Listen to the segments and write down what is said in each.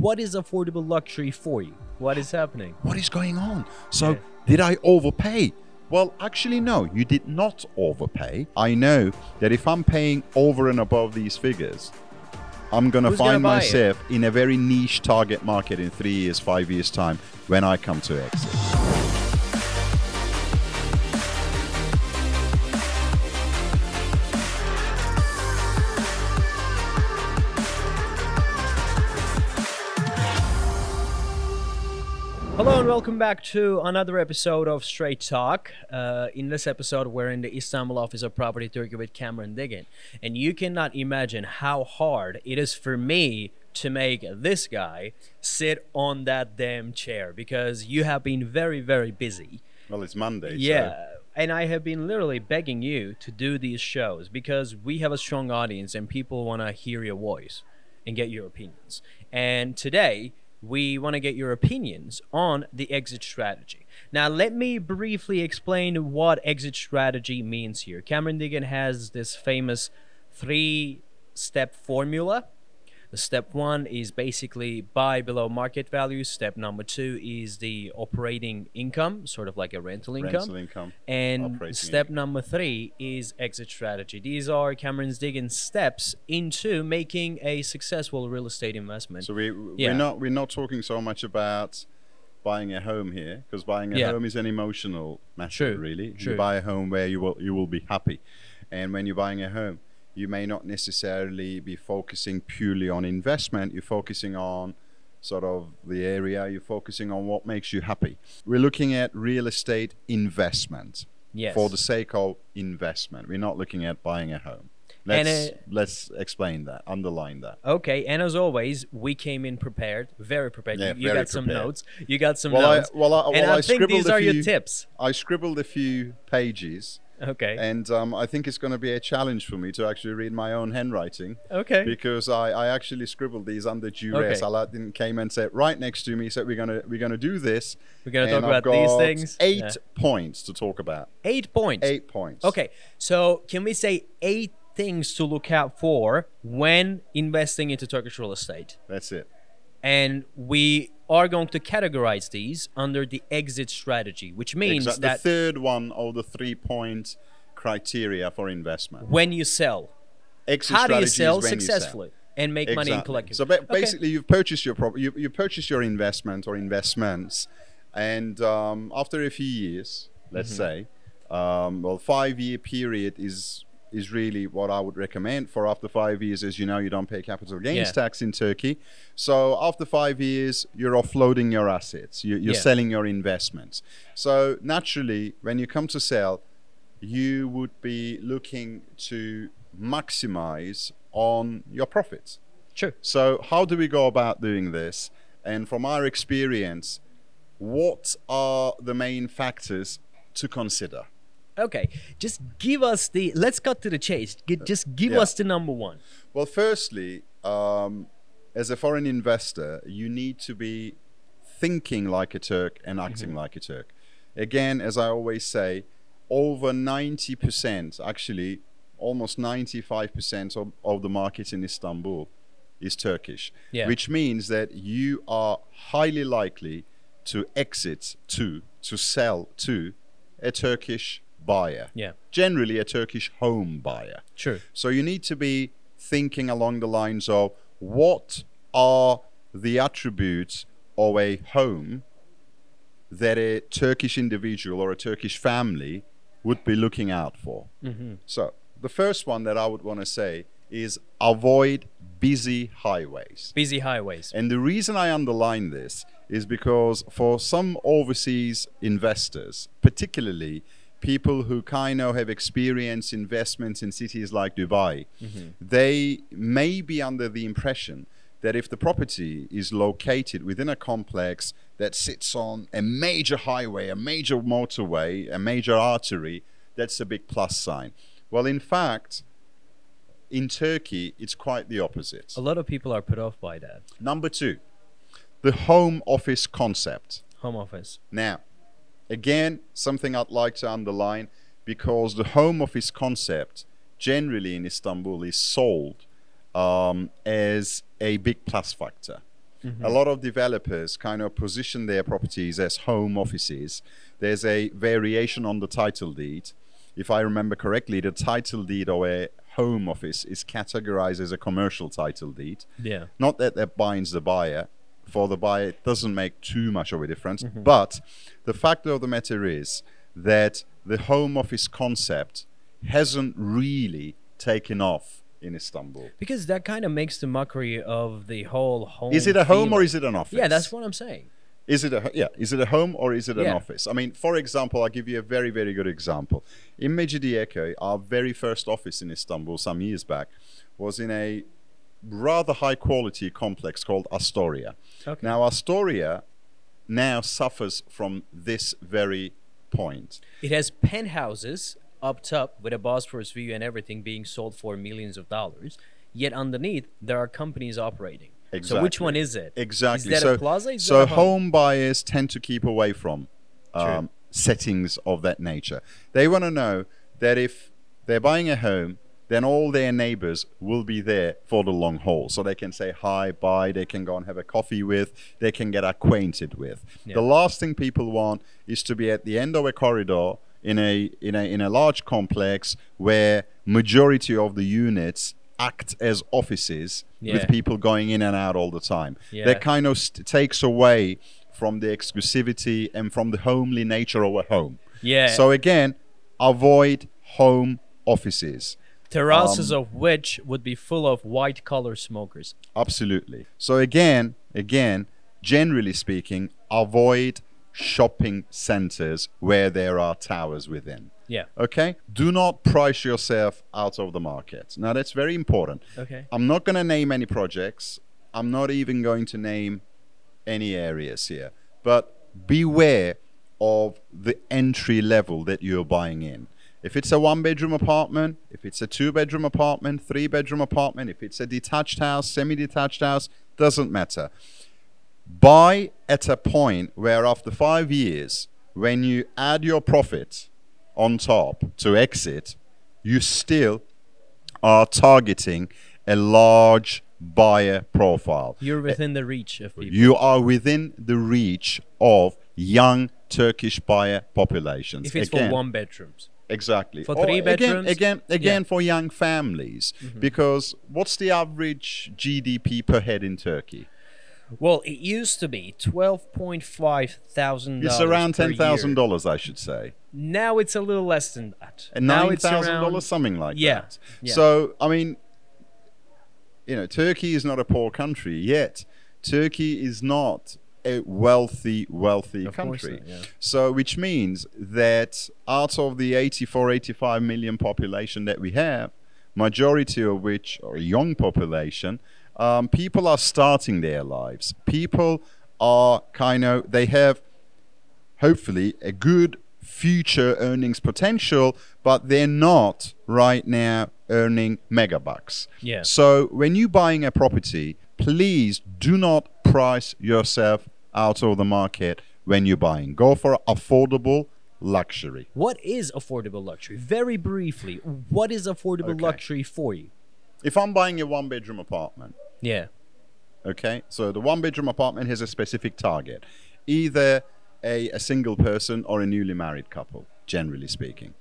what is affordable luxury for you? What is happening? What is going on? So, Yeah. did I overpay? Well, actually, no, you did not overpay. I know that if I'm paying over and above these figures, I'm going to find buy it? myself in a very niche target market in three years, five years' time when I come to exit. Welcome back to another episode of Straight Talk. Uh, in this episode, we're in the Istanbul office of Property Turkey with Cameron Diggin, and you cannot imagine how hard it is for me to make this guy sit on that damn chair because you have been very, very busy. Well, it's Monday. so- Yeah. And I have been literally begging you to do these shows because we have a strong audience and people want to hear your voice and get your opinions. And today, we want to get your opinions on the exit strategy. Now, let me briefly explain what exit strategy means here. Cameron Diggin has this famous three step formula. Step one is basically buy below market value. Step number two is the operating income, sort of like a rental income. rental income. And operating step income. number three is exit strategy. These are Cameron's digging steps into making a successful real estate investment. So we we're not we're not talking so much about buying a home here because buying a Yeah. home is an emotional matter True, really. true. You buy a home where you will you will be happy, and when you're buying a home, you may not necessarily be focusing purely on investment. You're focusing on sort of the area. You're focusing on what makes you happy. We're looking at real estate investment yes. for the sake of investment. We're not looking at buying a home. And, Let's uh, let's explain that. Underline that. Okay, and as always, we came in prepared, very prepared. Yeah, you you very got some prepared. notes. You got some Well, I, notes. well, I, and well, I, I think these are your tips. I scribbled a few pages, Okay. and um, I think it's going to be a challenge for me to actually read my own handwriting okay. because I, I actually scribbled these under duress. Okay. Didn't came and said right next to me, said we're gonna we're gonna do this. We're gonna and talk I've about these things. Eight Yeah. points to talk about. Eight points. Eight points. Okay, so can we say eight things to look out for when investing into Turkish real estate? That's it. And we are going to categorize these under the exit strategy, which means Exact- that the third one of the three point criteria for investment. when you sell, Exit how do you sell when you sell. successfully and make money in Exactly. So ba- Okay. basically, you've purchased your property, you, you purchase your investment or investments, and um, after a few years, let's Mm-hmm. say, um, well, five year period is is really what I would recommend. For after five years, as you know, you don't pay capital gains Yeah. tax in Turkey. So after five years, you're offloading your assets, you, you're Yeah. selling your investments. So naturally, when you come to sell, you would be looking to maximize on your profits. Sure. So, how do we go about doing this? And from our experience, what are the main factors to consider? Okay, just give us the. Let's cut to the chase. Just give yeah. us the number one. Well, firstly, um, as a foreign investor, you need to be thinking like a Turk and acting like a Turk. Again, as I always say, over 90%, actually, almost 95% of, of the market in Istanbul is Turkish, Yeah. which means that you are highly likely to exit to, to sell to a Turkish buyer. Yeah. Generally, a Turkish home buyer. Sure. So you need to be thinking along the lines of what are the attributes of a home that a Turkish individual or a Turkish family would be looking out for. Mm-hmm. So the first one that I would want to say is avoid busy highways. Busy highways. And the reason I underline this is because for some overseas investors, particularly people who kind of have experienced investments in cities like Dubai, mm-hmm. they may be under the impression that if the property is located within a complex that sits on a major highway, a major motorway, a major artery, that's a big plus sign. Well, in fact, in Turkey, it's quite the opposite. A lot of people are put off by that. Number two, the home office concept. Home office. Now, again, something I'd like to underline because the home office concept generally in Istanbul is sold um, as a big plus factor. A lot of developers kind of position their properties as home offices. There's a variation on the title deed. If I remember correctly, the title deed of a home office is categorized as a commercial title deed. Yeah. Not that that binds the buyer. For the buyer, it doesn't make too much of a difference. Mm-hmm. But the fact of the matter is that the home office concept hasn't really taken off in Istanbul. Because that kind of makes the mockery of the whole home. Is it a home or is it an office? Yeah, that's what I'm saying. Is it a yeah? Is it a home or is it an Yeah. office? I mean, for example, I'll give you a very very good example. In Mecidiyeköy, our very first office in Istanbul some years back was in a rather high quality complex called Astoria. Okay. Now Astoria now suffers from this very point. It has penthouses up top with a Bosphorus view and everything being sold for millions of dollars. Yet underneath, there are companies operating. Exactly. So which one is it? Exactly. Is that so a plaza? Is so home? home buyers tend to keep away from um, settings of that nature. They want to know that if they're buying a home, then all their neighbors will be there for the long haul. So they can say hi, bye, they can go and have a coffee with, they can get acquainted with. Yeah. The last thing people want is to be at the end of a corridor in a in a in a large complex where majority of the units act as offices Yeah. with people going in and out all the time. Yeah. That kind of st- takes away from the exclusivity and from the homely nature of a home. Yeah. So again, avoid home offices. Terraces um, of which would be full of white collar smokers. Absolutely. So again, again, generally speaking, avoid shopping centers where there are towers within. Yeah. Okay? Do not price yourself out of the market. Now that's very important. Okay. I'm not going to name any projects. I'm not even going to name any areas here. But beware of the entry level that you're buying in. If it's a one bedroom apartment, if it's a two bedroom apartment, three bedroom apartment, if it's a detached house, semi detached house, doesn't matter. Buy at a point where after five years, when you add your profit on top to exit, you still are targeting a large buyer profile. You're within the reach of people. You are within the reach of young Turkish buyer populations. if it's Again, for one bedrooms. Exactly. For three again- bedrooms? Again, again, Yeah. for young families. Mm-hmm. Because what's the average GDP per head in Turkey? Well, it used to be twelve point five thousand. It's around ten thousand dollars, I should say. Now it's a little less than that. And now nine thousand dollars, something like Yeah, that. yeah. So I mean, you know, Turkey is not a poor country yet. Turkey is not a wealthy, wealthy Of country. not, yeah. So, which means that out of the 84, 85 million population that we have, majority of which are young population, um, people are starting their lives. People are kind of, they have hopefully a good future earnings potential, but they're not right now earning megabucks. Yeah. So when you're buying a property, please do not price yourself out of the market when you're buying. Go for affordable luxury. What is affordable luxury? Very briefly, what is affordable Okay. luxury for you? If I'm buying a one bedroom apartment, Yeah. Okay, so the one bedroom apartment has a specific target either a, a single person or a newly married couple, generally speaking.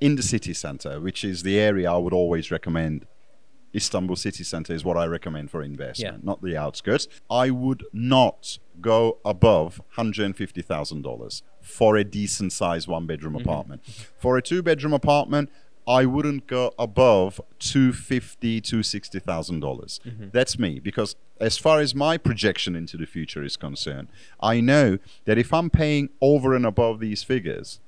In the city center, which is the area I would always recommend, Istanbul city center is what I recommend for investment, Yeah. not the outskirts. I would not go above $150,000 for a decent sized one bedroom mm-hmm. apartment. For a two bedroom apartment, I wouldn't go above two fifty, two sixty thousand dollars. Mm-hmm. That's me because as far as my projection into the future is concerned, I know that if I'm paying over and above these figures,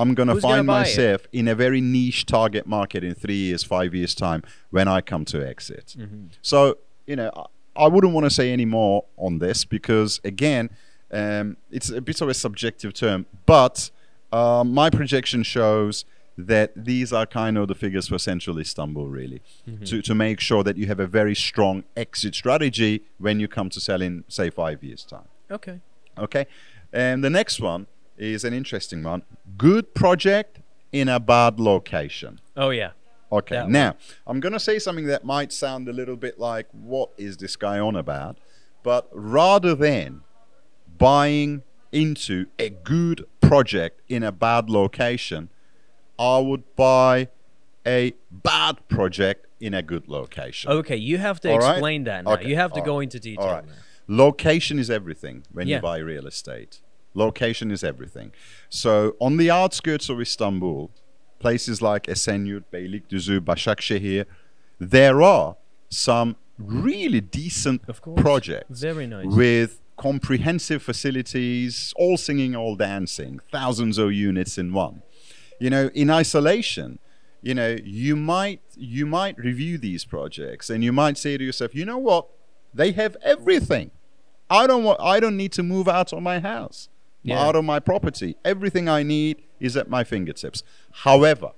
I'm gonna Who's gonna find it? myself in a very niche target market in three years, five years time when I come to exit. So you know, I, I wouldn't want to say any more on this because again, um, it's a bit of a subjective term, but um, my projection shows that these are kind of the figures for central Istanbul, really, to, to make sure that you have a very strong exit strategy when you come to sell in, say, five years' time. Okay. Okay. And the next one is an interesting one good project in a bad location. Oh yeah. Okay. That one. now, I'm going to say something that might sound a little bit like, what is this guy on about? But rather than buying into a good project in a bad location, I would buy a bad project in a good location. Okay, you have to All right? explain that now. Okay, You have to all go right, into detail. All right. now. Location is everything when Yeah. you buy real estate. Location is everything. So on the outskirts of Istanbul, places like Esenyurt, Beylikdüzü, Başakşehir, there are some really decent projects Very nice. with comprehensive facilities, all singing, all dancing, thousands of units in one. You know, in isolation, you know, you might you might review these projects and you might say to yourself, you know what? They have everything. I don't want I don't need to move out of my house, Yeah. out of my property. Everything I need is at my fingertips. However,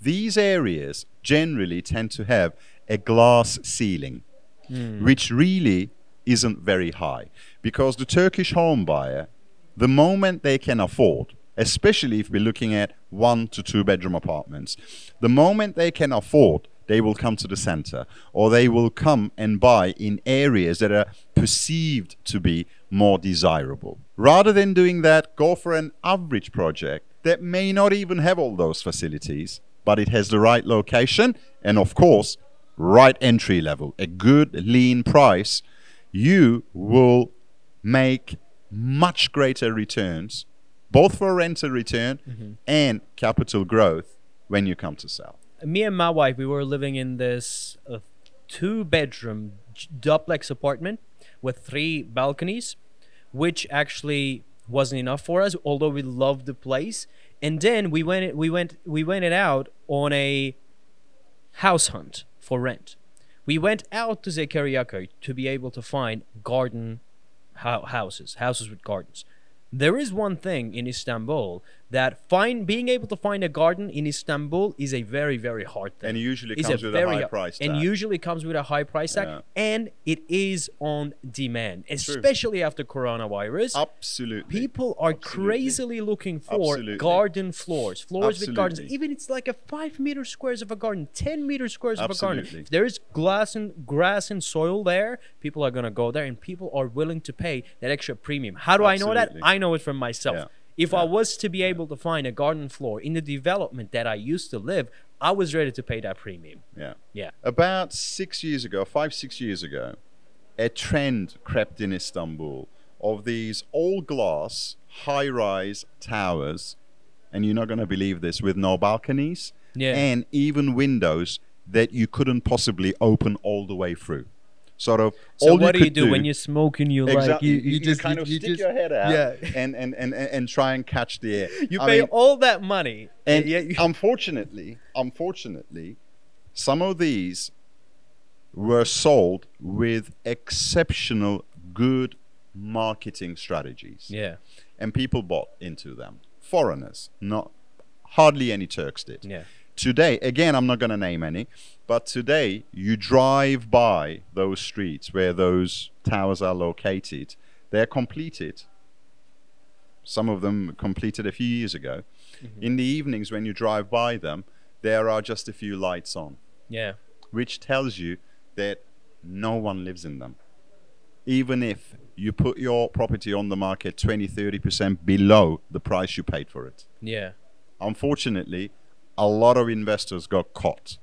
these areas generally tend to have a glass ceiling, hmm. which really isn't very high. Because the Turkish home buyer, the moment they can afford, especially if we're looking at one to two bedroom apartments, the moment they can afford, they will come to the center or they will come and buy in areas that are perceived to be more desirable. Rather than doing that, go for an average project that may not even have all those facilities, but it has the right location and, of course, right entry level, a good lean price, you will make much greater returns, both for rental return and capital growth when you come to sell. me and my wife we were living in this uh, two bedroom duplex apartment with three balconies which actually wasn't enough for us although we loved the place. And then we went we went we went it out on a house hunt for rent. We went out to Zekeriyaköy to be able to find garden houses houses with gardens. There is one thing in Istanbul that find being able to find a garden in Istanbul is a very very hard thing. And usually It's comes with a high price And usually comes with a high price tag, Yeah. and it is on demand, especially after coronavirus. Absolutely. People are Absolutely. crazily looking for Absolutely. garden floors, floors with gardens. Absolutely. Even it's like a five meter squares of a garden, ten meter squares of a garden. Absolutely. If there is glass and grass and soil there, people are gonna go there, and people are willing to pay that extra premium. How do I know that? I know it from myself. Yeah. If I was to be able to find a garden floor in the development that I used to live, I was ready to pay that premium. Yeah. Yeah. About six years ago, five, six years ago, a trend crept in Istanbul of these all glass, high rise towers, and you're not going to believe this, with no balconies Yeah. and even windows that you couldn't possibly open all the way through. Sort of. So what do you do, when you're smoking? You like you, You, you, just kind you, of you stick just, your head out Yeah. and, and, and, and, try and catch the air. You I pay mean, all that money, and yet you, unfortunately, unfortunately, some of these were sold with exceptional good marketing strategies, yeah, and people bought into them. Foreigners, not hardly any Turks did. yeah, Today, again, I'm not going to name any, but today you drive by those streets where those towers are located. They're completed. Some of them completed a few years ago. Mm-hmm. In the evenings, when you drive by them, there are just a few lights on, yeah, which tells you that no one lives in them. Even if you put your property on the market 20 30% below the price you paid for it yeah, unfortunately, a lot of investors got caught.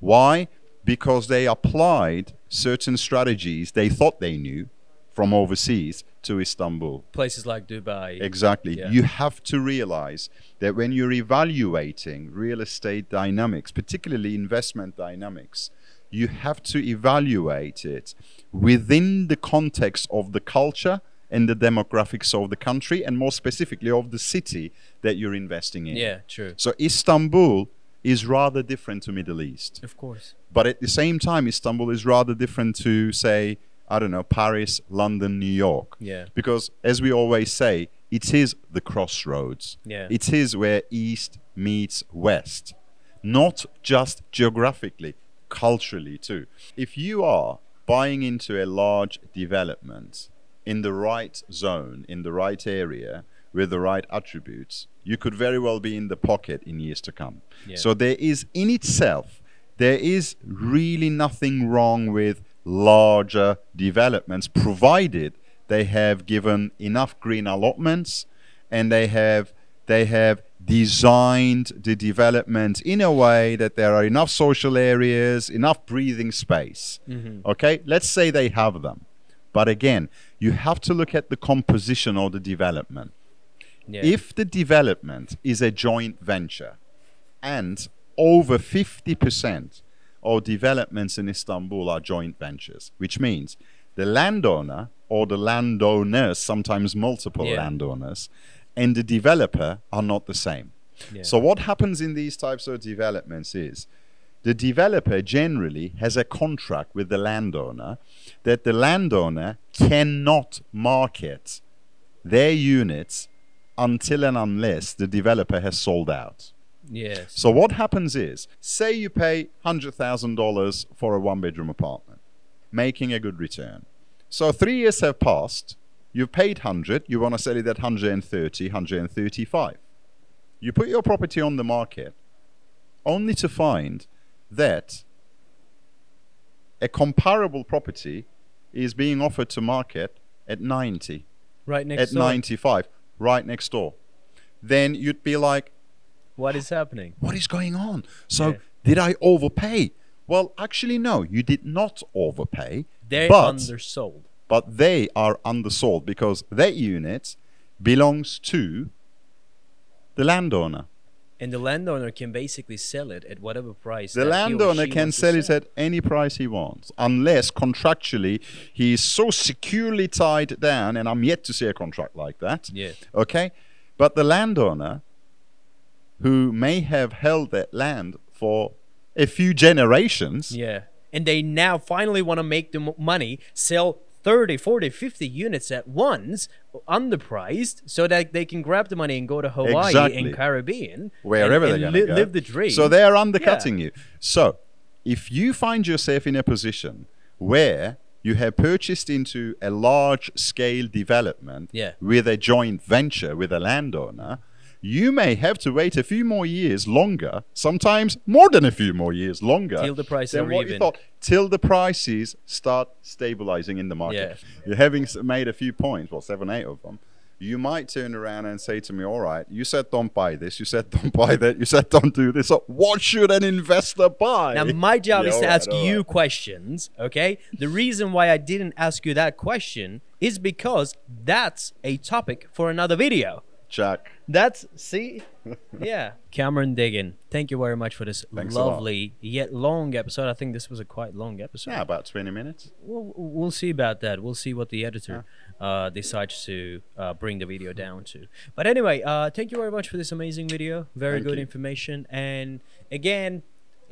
Why? Because they applied certain strategies they thought they knew from overseas to Istanbul. places like Dubai. Exactly. Yeah. You have to realize that when you're evaluating real estate dynamics, particularly investment dynamics, you have to evaluate it within the context of the culture and the demographics of the country, and more specifically of the city that you're investing in. yeah, true. So Istanbul is rather different to Middle East. Of course. But at the same time, Istanbul is rather different to, say, I don't know, Paris, London, New York. Yeah. Because as we always say, it is the crossroads. Yeah. It is where East meets West. Not just geographically, culturally too. If you are buying into a large development in the right zone, in the right area, with the right attributes, you could very well be in the pocket in years to come. Yeah. So there is in itself, there is really nothing wrong with larger developments, provided they have given enough green allotments and they have they have designed the development in a way that there are enough social areas, enough breathing space. Mm-hmm. Okay, let's say they have them. But again, you have to look at the composition or the development. Yeah. If the development is a joint venture and over 50% of developments in Istanbul are joint ventures, which means the landowner or the landowners, sometimes multiple Yeah. landowners, and the developer are not the same. Yeah. So, what happens in these types of developments is the developer generally has a contract with the landowner that the landowner cannot market their units until and unless the developer has sold out. yes. So what happens is, say you pay $100,000 for a one bedroom apartment, making a good return. So 3 years have passed, you've paid 100, you want to sell it at 130, 135. You put your property on the market only to find that a comparable property is being offered to market at 90 right next at door. 95 right next door then you'd be like What is happening? what is going on? So Yeah. did I overpay? Well, actually, no, you did not overpay. They're but, undersold. but they are undersold because that unit belongs to the landowner. And the landowner can basically sell it at whatever price. The that he or landowner can sell it at any price he wants, unless contractually he is so securely tied down, and I'm yet to see a contract like that. Yeah. Okay? But the landowner who may have held that land for a few generations Yeah. And they now finally want to make the money, sell 30, 40, 50 units at once, underpriced, so that they can grab the money and go to Hawaii Exactly. and Caribbean. wherever and, they're and going li- go. live the dream. So they're undercutting you. So if you find yourself in a position where you have purchased into a large scale development Yeah. with a joint venture with a landowner, you may have to wait a few more years longer, sometimes more than a few more years longer, Till the prices than are what you thought, till the prices start stabilizing in the market. Yeah. You're having made a few points, well, seven, eight of them. You might turn around and say to me, "All right, you said don't buy this. You said don't buy that. You said don't do this. So what should an investor buy?" Now, my job Yeah, is to right, ask you right. questions, okay? The reason why I didn't ask you that question is because that's a topic for another video. Jack. That's, see? yeah. Cameron Diggin, thank you very much for this Thanks lovely yet long episode. I think this was a quite long episode. Yeah, about twenty minutes. We'll, we'll see about that. We'll see what the editor uh, decides to uh, bring the video down to. But anyway, uh, thank you very much for this amazing video. Very Thank good you. information. And again,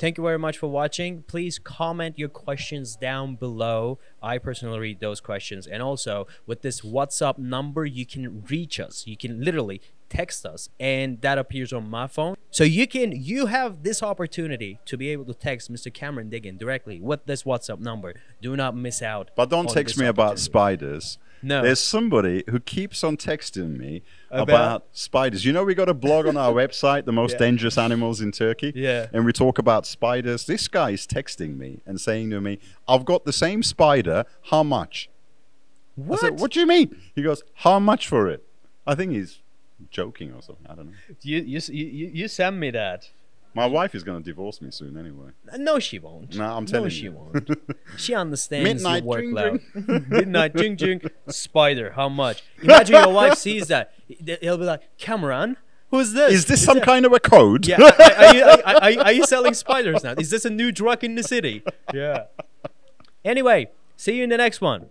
thank you very much for watching. Please comment your questions down below. I personally read those questions. And also, with this WhatsApp number, you can reach us. You can literally text us and that appears on my phone so you can you have this opportunity to be able to text mr cameron diggin directly with this whatsapp number do not miss out But don't text me about spiders. No. There's somebody who keeps on texting me About? about, spiders. You know, we got a blog on our website, The Most Yeah. Dangerous Animals in Turkey. Yeah. And we talk about spiders. This guy is texting me and saying to me, I've got the same spider. How much? what, said, what do you mean? He goes, How much for it? I think he's joking or something. I don't know. you, you you you send me that My wife is going to divorce me soon anyway. no she won't No, I'm telling you. no telling she you. won't she understands Midnight, your workload midnight jing jing spider how much imagine your wife sees that he'll be like cameron who's this Is this some that- kind of a code? Yeah, are, are, you, are, are, are you selling spiders now? Is this a new drug in the city? Yeah. Anyway, see you in the next one.